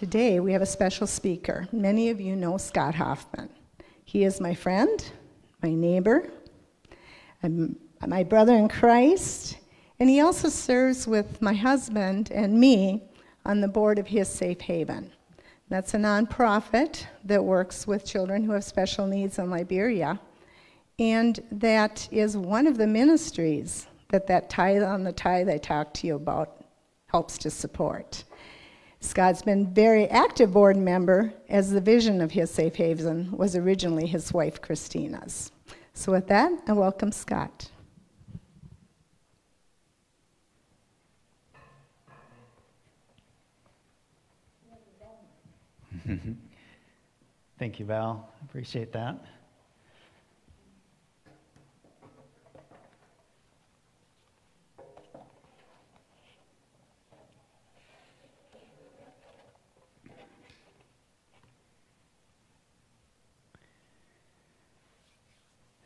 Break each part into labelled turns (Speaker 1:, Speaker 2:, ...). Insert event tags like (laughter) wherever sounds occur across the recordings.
Speaker 1: Today we have a special speaker. Many of you know Scott Hoffman. He is my friend, my neighbor, my brother in Christ, and he also serves with my husband and me on the board of his Safe Haven. That's a nonprofit that works with children who have special needs in Liberia. And that is one of the ministries that that tithe on the tithe I talked to you about helps to support. Scott's been very active board member as the vision of his safe haven was originally his wife Christina's. So with that, I welcome Scott. (laughs)
Speaker 2: Thank you, Val. Appreciate that.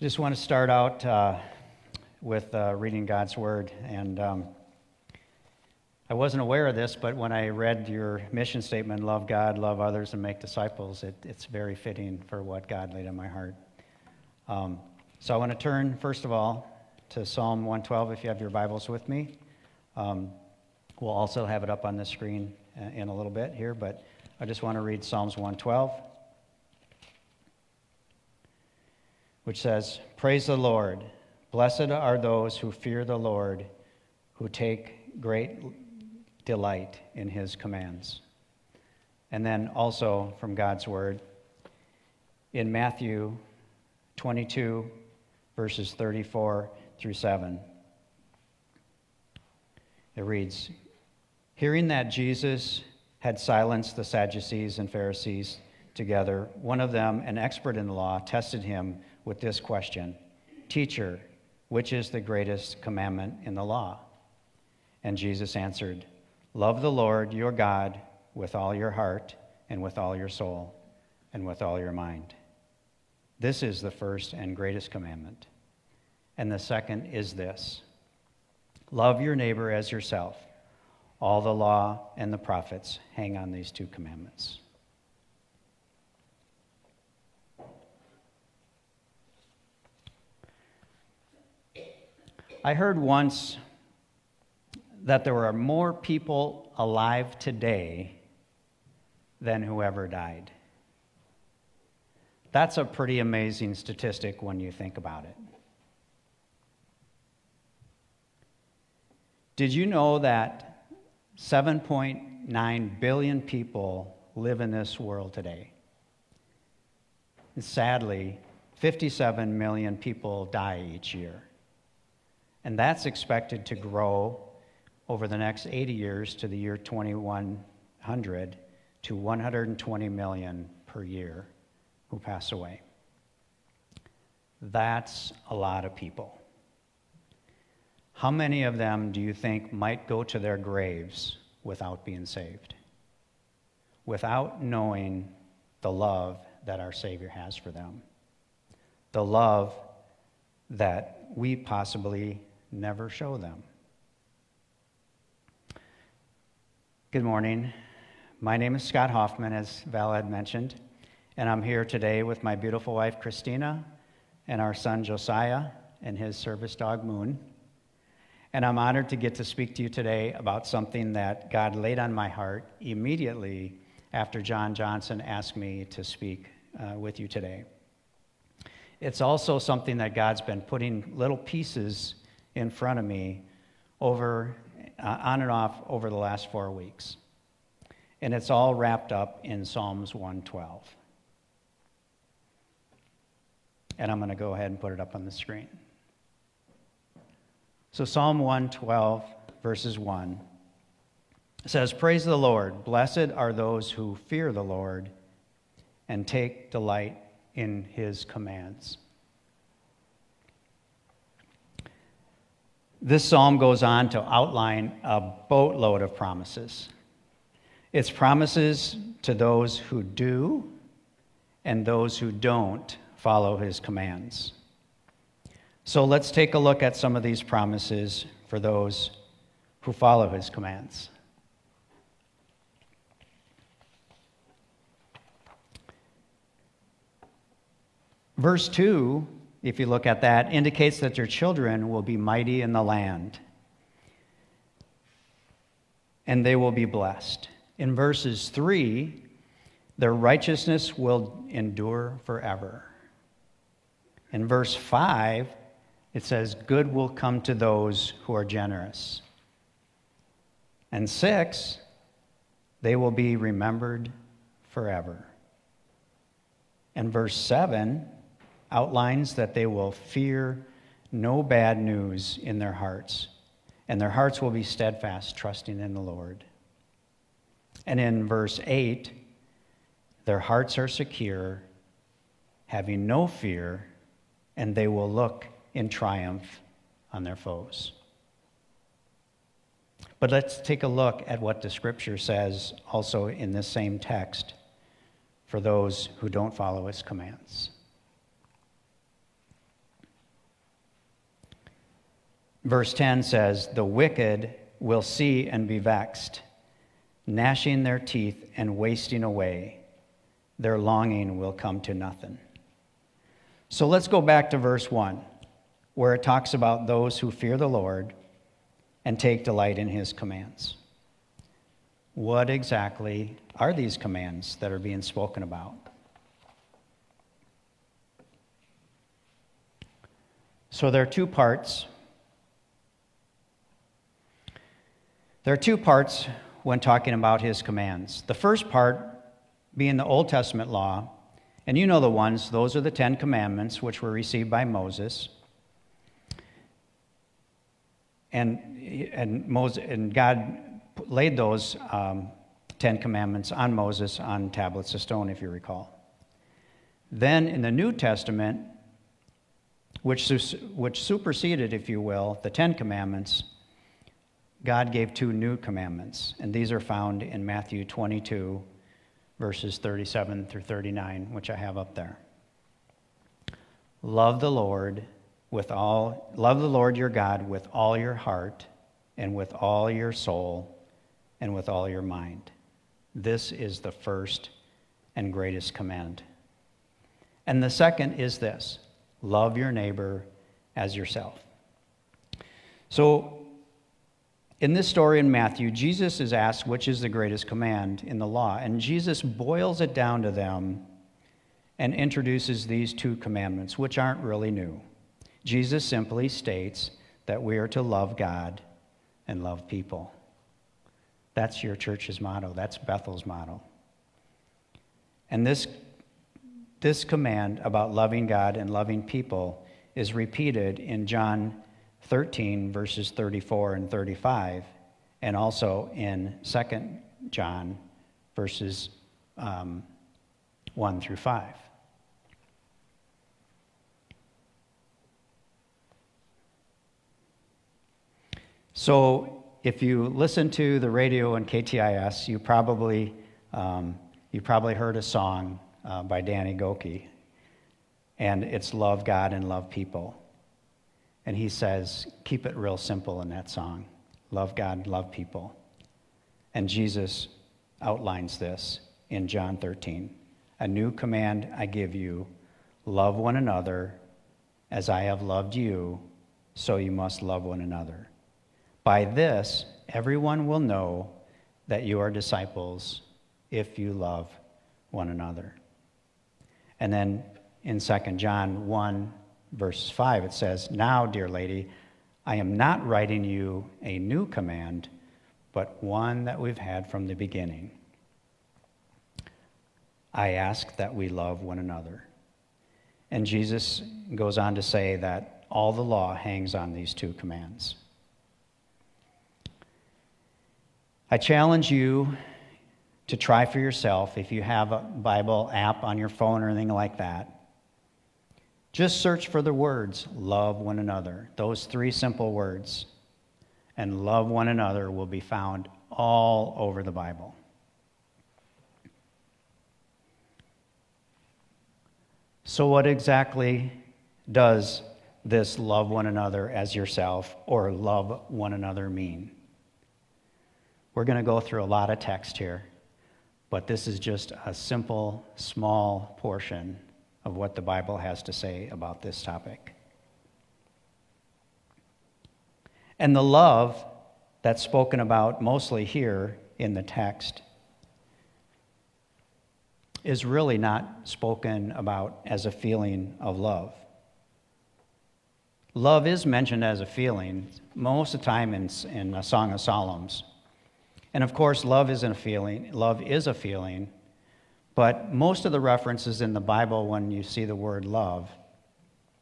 Speaker 2: Just want to start out uh, with uh, reading God's Word. And um, I wasn't aware of this, but when I read your mission statement, love God, love others, and make disciples, it, it's very fitting for what God laid on my heart. Um, so I want to turn, first of all, to Psalm 112 if you have your Bibles with me. Um, we'll also have it up on the screen uh, in a little bit here, but I just want to read Psalms 112. Which says, Praise the Lord. Blessed are those who fear the Lord, who take great delight in his commands. And then also from God's word, in Matthew 22, verses 34 through 7, it reads Hearing that Jesus had silenced the Sadducees and Pharisees together, one of them, an expert in the law, tested him with this question Teacher, which is the greatest commandment in the law? And Jesus answered, Love the Lord your God with all your heart, and with all your soul, and with all your mind. This is the first and greatest commandment. And the second is this Love your neighbor as yourself. All the law and the prophets hang on these two commandments. I heard once that there are more people alive today than whoever died. That's a pretty amazing statistic when you think about it. Did you know that 7.9 billion people live in this world today? And sadly, 57 million people die each year. And that's expected to grow over the next 80 years to the year 2100 to 120 million per year who pass away. That's a lot of people. How many of them do you think might go to their graves without being saved? Without knowing the love that our Savior has for them? The love that we possibly never show them. Good morning. My name is Scott Hoffman, as Val had mentioned, and I'm here today with my beautiful wife, Christina, and our son, Josiah, and his service dog, Moon. And I'm honored to get to speak to you today about something that God laid on my heart immediately after John Johnson asked me to speak uh, with you today. It's also something that God's been putting little pieces in front of me over, uh, on and off over the last four weeks. And it's all wrapped up in Psalms 112. And I'm going to go ahead and put it up on the screen. So, Psalm 112, verses 1 says, Praise the Lord. Blessed are those who fear the Lord and take delight in his commands. This psalm goes on to outline a boatload of promises. It's promises to those who do and those who don't follow his commands. So let's take a look at some of these promises for those who follow his commands. Verse 2 if you look at that, indicates that your children will be mighty in the land and they will be blessed. In verses 3, their righteousness will endure forever. In verse 5, it says, Good will come to those who are generous. And 6, they will be remembered forever. And verse 7 outlines that they will fear no bad news in their hearts, and their hearts will be steadfast, trusting in the Lord. And in verse 8, their hearts are secure, having no fear, and they will look in triumph on their foes. But let's take a look at what the scripture says also in this same text for those who don't follow his commands. Verse 10 says, The wicked will see and be vexed, gnashing their teeth and wasting away. Their longing will come to nothing. So let's go back to verse 1, where it talks about those who fear the Lord and take delight in his commands. What exactly are these commands that are being spoken about? So there are two parts. There are two parts when talking about his commands. The first part being the Old Testament law, and you know the ones, those are the Ten Commandments which were received by Moses. And, and, Moses, and God laid those um, Ten Commandments on Moses on tablets of stone, if you recall. Then in the New Testament, which, which superseded, if you will, the Ten Commandments, God gave two new commandments, and these are found in Matthew 22, verses 37 through 39, which I have up there. Love the Lord with all love the Lord your God with all your heart and with all your soul and with all your mind. This is the first and greatest command. And the second is this love your neighbor as yourself. So, in this story in Matthew, Jesus is asked which is the greatest command in the law, and Jesus boils it down to them and introduces these two commandments, which aren't really new. Jesus simply states that we are to love God and love people. That's your church's motto. That's Bethel's motto. And this, this command about loving God and loving people is repeated in John 13, verses 34 and 35, and also in 2 John, verses um, 1 through 5. So, if you listen to the radio and KTIS, you probably, um, you probably heard a song uh, by Danny Gokey, and it's Love God and Love People. And he says, keep it real simple in that song love God, love people. And Jesus outlines this in John 13. A new command I give you love one another as I have loved you, so you must love one another. By this, everyone will know that you are disciples if you love one another. And then in 2 John 1, verse 5, it says, Now, dear lady, I am not writing you a new command, but one that we've had from the beginning. I ask that we love one another. And Jesus goes on to say that all the law hangs on these two commands. I challenge you to try for yourself if you have a Bible app on your phone or anything like that. Just search for the words, love one another. Those three simple words. And love one another will be found all over the Bible. So, what exactly does this love one another as yourself or love one another mean? We're going to go through a lot of text here, but this is just a simple, small portion of what the Bible has to say about this topic. And the love that's spoken about mostly here in the text is really not spoken about as a feeling of love. Love is mentioned as a feeling most of the time in, in a Song of Psalms. And of course, love isn't a feeling. Love is a feeling. But most of the references in the Bible, when you see the word love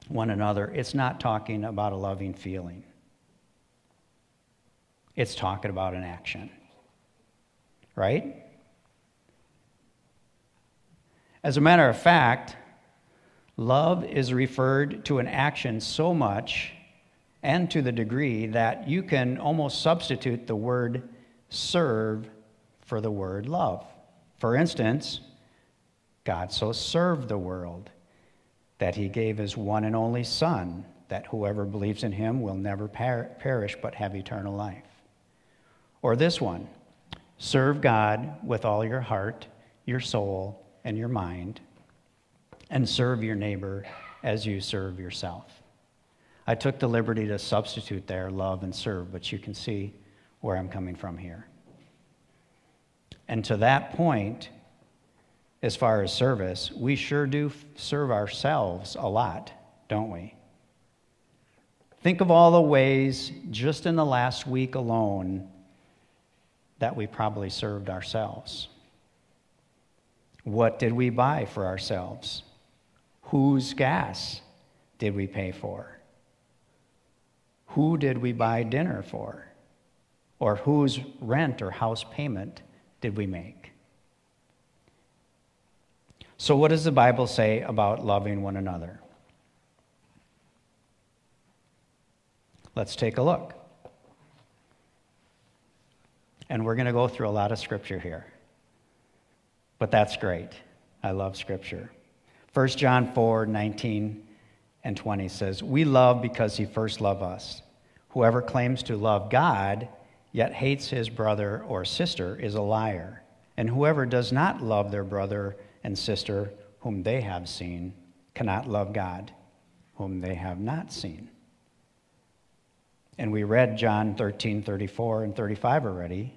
Speaker 2: one another, it's not talking about a loving feeling. It's talking about an action. Right? As a matter of fact, love is referred to an action so much and to the degree that you can almost substitute the word serve for the word love. For instance, God so served the world that he gave his one and only Son, that whoever believes in him will never per- perish but have eternal life. Or this one serve God with all your heart, your soul, and your mind, and serve your neighbor as you serve yourself. I took the liberty to substitute there love and serve, but you can see where I'm coming from here. And to that point, as far as service, we sure do serve ourselves a lot, don't we? Think of all the ways just in the last week alone that we probably served ourselves. What did we buy for ourselves? Whose gas did we pay for? Who did we buy dinner for? Or whose rent or house payment did we make? So, what does the Bible say about loving one another? Let's take a look. And we're going to go through a lot of scripture here. But that's great. I love scripture. 1 John 4 19 and 20 says, We love because he first loved us. Whoever claims to love God yet hates his brother or sister is a liar. And whoever does not love their brother and sister whom they have seen cannot love God, whom they have not seen. And we read John 13, 34, and 35 already.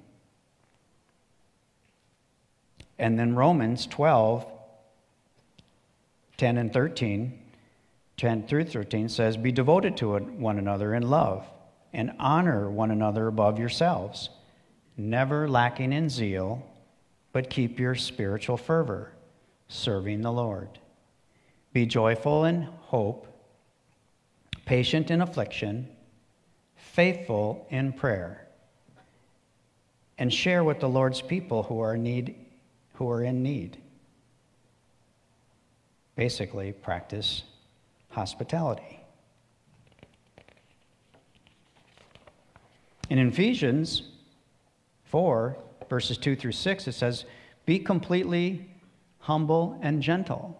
Speaker 2: And then Romans 12, 10 and 13, 10 through 13 says, Be devoted to one another in love, and honor one another above yourselves, never lacking in zeal, but keep your spiritual fervor serving the Lord. Be joyful in hope, patient in affliction, faithful in prayer, and share with the Lord's people who are need who are in need. Basically, practice hospitality. In Ephesians 4, verses 2 through 6, it says, Be completely humble, and gentle.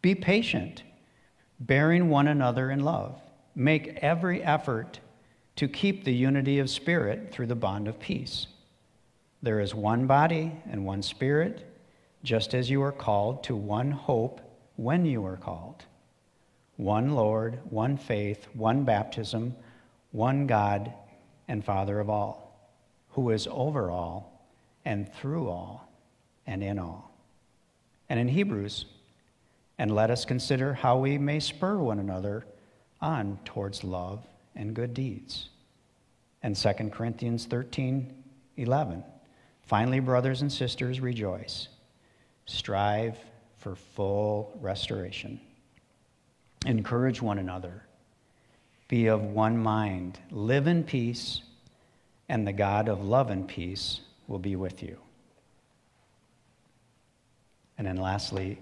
Speaker 2: Be patient, bearing one another in love. Make every effort to keep the unity of spirit through the bond of peace. There is one body and one spirit, just as you are called to one hope when you are called. One Lord, one faith, one baptism, one God and Father of all, who is over all and through all and in all and in Hebrews. And let us consider how we may spur one another on towards love and good deeds. And 2 Corinthians 13 11. Finally, brothers and sisters, rejoice. Strive for full restoration. Encourage one another. Be of one mind. Live in peace, and the God of love and peace will be with you. And then lastly,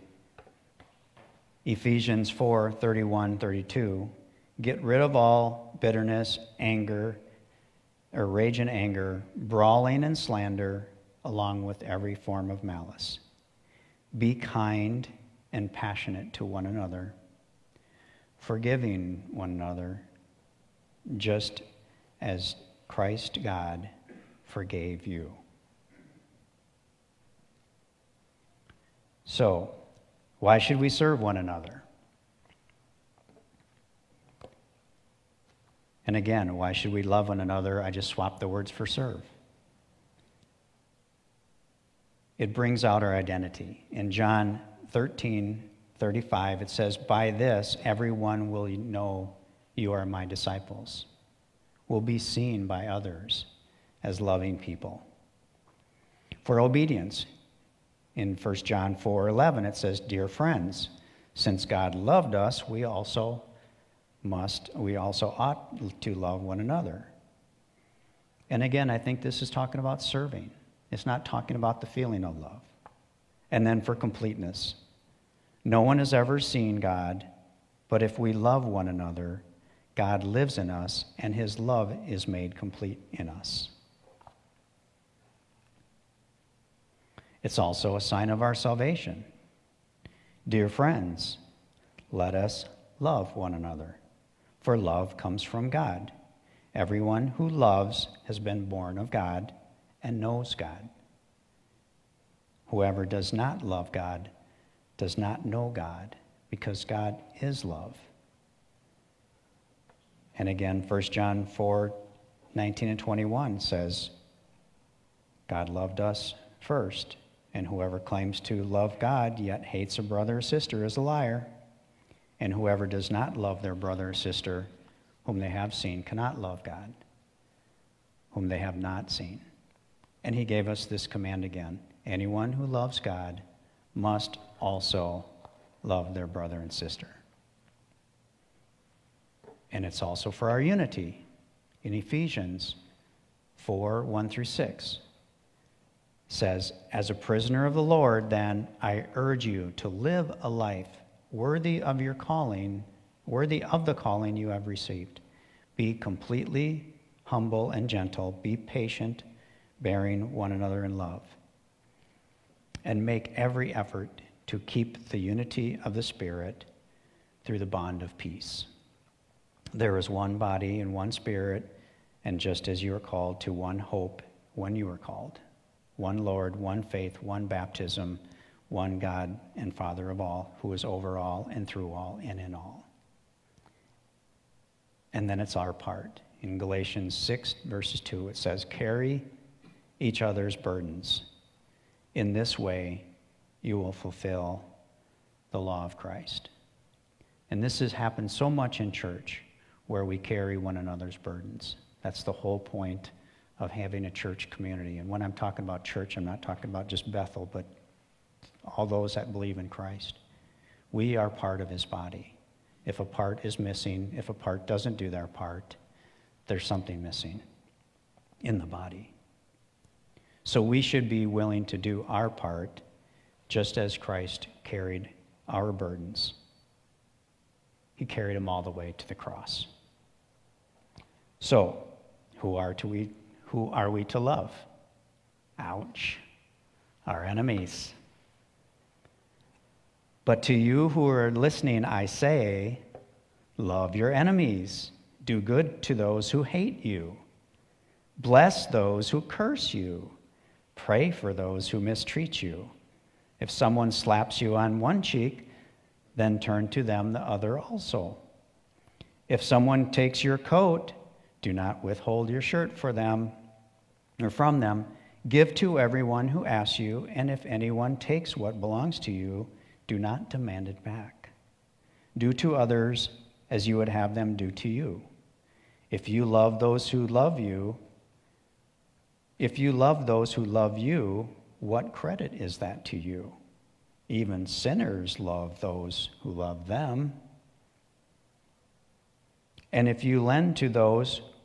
Speaker 2: Ephesians 4 31, 32. Get rid of all bitterness, anger, or rage and anger, brawling and slander, along with every form of malice. Be kind and passionate to one another, forgiving one another, just as Christ God forgave you. So, Why should we serve one another? And again, why should we love one another? I just swapped the words for serve. It brings out our identity. In John 13, 35, it says, By this everyone will know you are my disciples, will be seen by others as loving people. For obedience, in 1 John 4 11, it says, Dear friends, since God loved us, we also must, we also ought to love one another. And again, I think this is talking about serving. It's not talking about the feeling of love. And then for completeness, no one has ever seen God, but if we love one another, God lives in us, and his love is made complete in us. It's also a sign of our salvation. Dear friends, let us love one another, for love comes from God. Everyone who loves has been born of God and knows God. Whoever does not love God does not know God, because God is love. And again, 1 John 4 19 and 21 says, God loved us first, and whoever claims to love God yet hates a brother or sister is a liar. And whoever does not love their brother or sister whom they have seen cannot love God, whom they have not seen. And he gave us this command again anyone who loves God must also love their brother and sister. And it's also for our unity in Ephesians 4 1 through 6 says, As a prisoner of the Lord, then I urge you to live a life worthy of your calling, worthy of the calling you have received. Be completely humble and gentle, be patient, bearing one another in love, and make every effort to keep the unity of the Spirit through the bond of peace. There is one body and one Spirit, and just as you are called to one hope when you are called, one Lord, one faith, one baptism, one God and Father of all, who is over all and through all and in all. And then it's our part. In Galatians 6, verses 2, it says, Carry each other's burdens. In this way, you will fulfill the law of Christ. And this has happened so much in church where we carry one another's burdens. That's the whole point of having a church community. And when I'm talking about church, I'm not talking about just Bethel, but all those that believe in Christ. We are part of his body. If a part is missing, if a part doesn't do their part, there's something missing in the body. So we should be willing to do our part just as Christ carried our burdens. He carried them all the way to the cross. So, who are, to we, who are we to love? Ouch. Our enemies. But to you who are listening, I say, love your enemies, do good to those who hate you, bless those who curse you, pray for those who mistreat you. If someone slaps you on one cheek, then turn to them the other also. If someone takes your coat, do not withhold your shirt for them or from them. Give to everyone who asks you, and if anyone takes what belongs to you, do not demand it back. Do to others as you would have them do to you. If you love those who love you, if you love those who love you, what credit is that to you? Even sinners love those who love them. And if you lend to those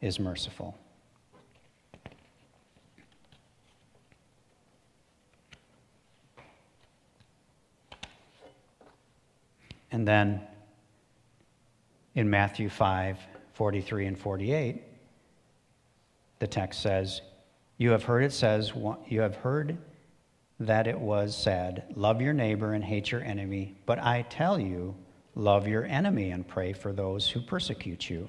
Speaker 2: is merciful. And then in Matthew 5 43 and 48, the text says, You have heard it says, you have heard that it was said, Love your neighbor and hate your enemy. But I tell you, love your enemy and pray for those who persecute you,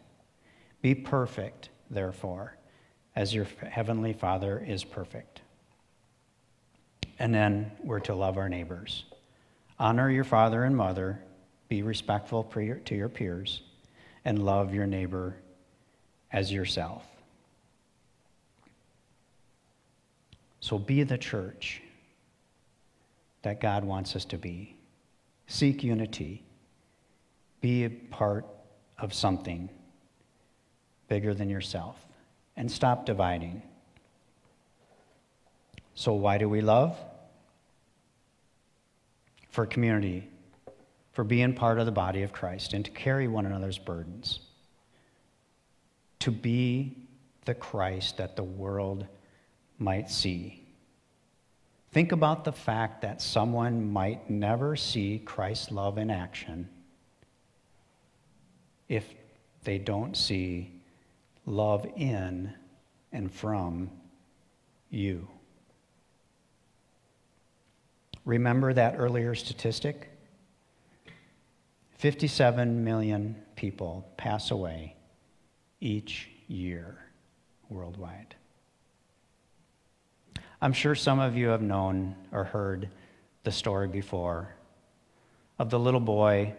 Speaker 2: Be perfect, therefore, as your heavenly Father is perfect. And then we're to love our neighbors. Honor your father and mother, be respectful to your peers, and love your neighbor as yourself. So be the church that God wants us to be. Seek unity. Be a part of something bigger than yourself. And stop dividing. So, why do we love? For community, for being part of the body of Christ, and to carry one another's burdens. To be the Christ that the world might see. Think about the fact that someone might never see Christ's love in action if they don't see love in and from you. Remember that earlier statistic? 57 million people pass away each year worldwide. I'm sure some of you have known or heard the story before of the little boy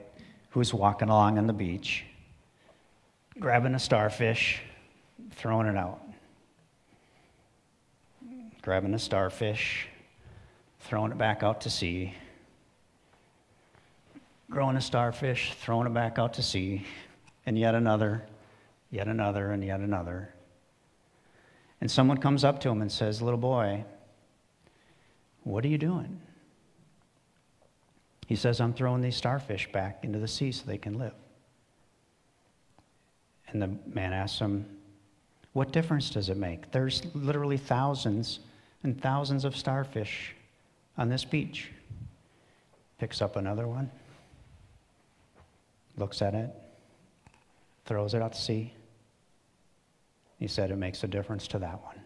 Speaker 2: who's walking along on the beach, grabbing a starfish, throwing it out. Grabbing a starfish, throwing it back out to sea. Growing a starfish, throwing it back out to sea, and yet another, yet another, and yet another. And someone comes up to him and says, Little boy, what are you doing? He says, I'm throwing these starfish back into the sea so they can live. And the man asks him, What difference does it make? There's literally thousands and thousands of starfish on this beach. Picks up another one, looks at it, throws it out to sea. He said, It makes a difference to that one.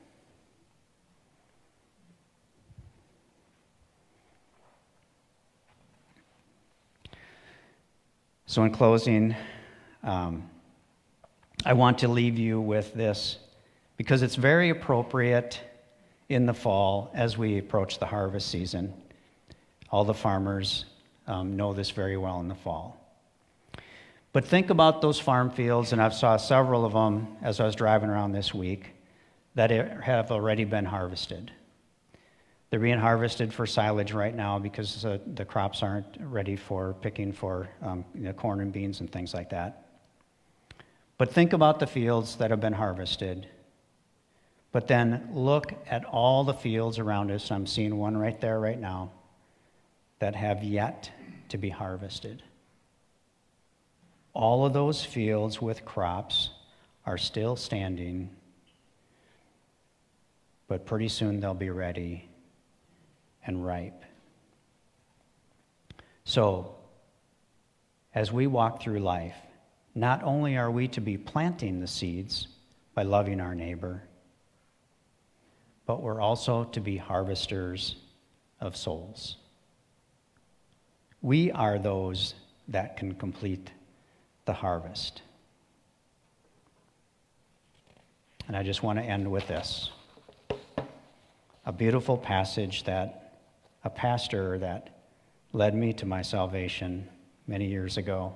Speaker 2: So, in closing, um, I want to leave you with this because it's very appropriate in the fall as we approach the harvest season. All the farmers um, know this very well in the fall. But think about those farm fields, and I've saw several of them as I was driving around this week that have already been harvested. They're being harvested for silage right now because uh, the crops aren't ready for picking for um, you know, corn and beans and things like that. But think about the fields that have been harvested. But then look at all the fields around us. I'm seeing one right there right now that have yet to be harvested. All of those fields with crops are still standing, but pretty soon they'll be ready and ripe. So, as we walk through life, not only are we to be planting the seeds by loving our neighbor, but we're also to be harvesters of souls. We are those that can complete the harvest. And I just want to end with this a beautiful passage that a pastor that led me to my salvation many years ago.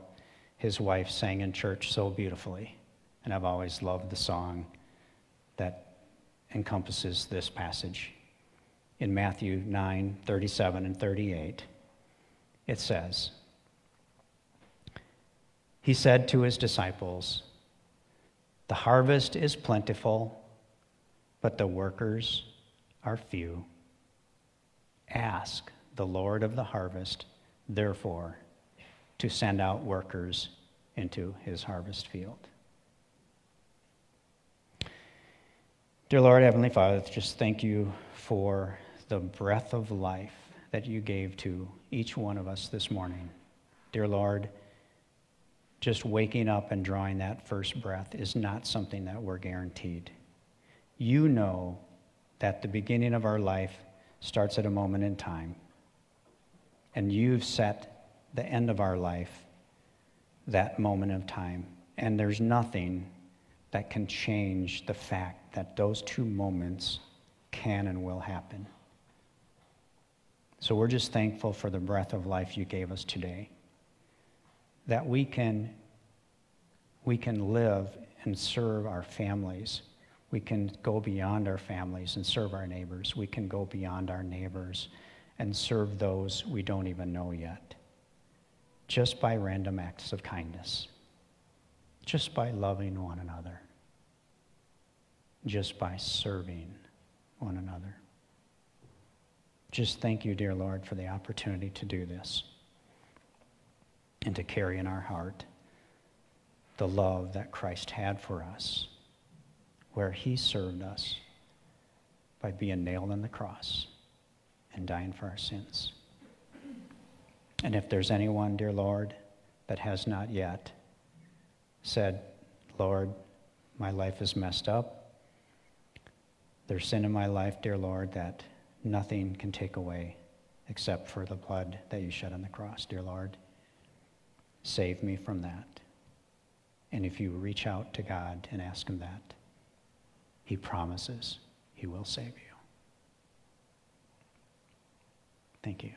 Speaker 2: His wife sang in church so beautifully, and I've always loved the song that encompasses this passage. In Matthew 9 37 and 38, it says, he said to his disciples, The harvest is plentiful, but the workers are few. Ask the Lord of the harvest, therefore, to send out workers into his harvest field. Dear Lord, Heavenly Father, just thank you for the breath of life that you gave to each one of us this morning. Dear Lord, just waking up and drawing that first breath is not something that we're guaranteed. You know that the beginning of our life starts at a moment in time, and you've set the end of our life that moment of time. And there's nothing that can change the fact that those two moments can and will happen. So we're just thankful for the breath of life you gave us today. That we can, we can live and serve our families. We can go beyond our families and serve our neighbors. We can go beyond our neighbors and serve those we don't even know yet. Just by random acts of kindness just by loving one another, just by serving one another. Just thank you, dear Lord, for the opportunity to do this and to carry in our heart the love that Christ had for us, where he served us by being nailed on the cross and dying for our sins. And if there's anyone, dear Lord, that has not yet said, Lord, my life is messed up. There's sin in my life, dear Lord, that nothing can take away except for the blood that you shed on the cross, dear Lord. Save me from that. And if you reach out to God and ask Him that, He promises He will save you. Thank you.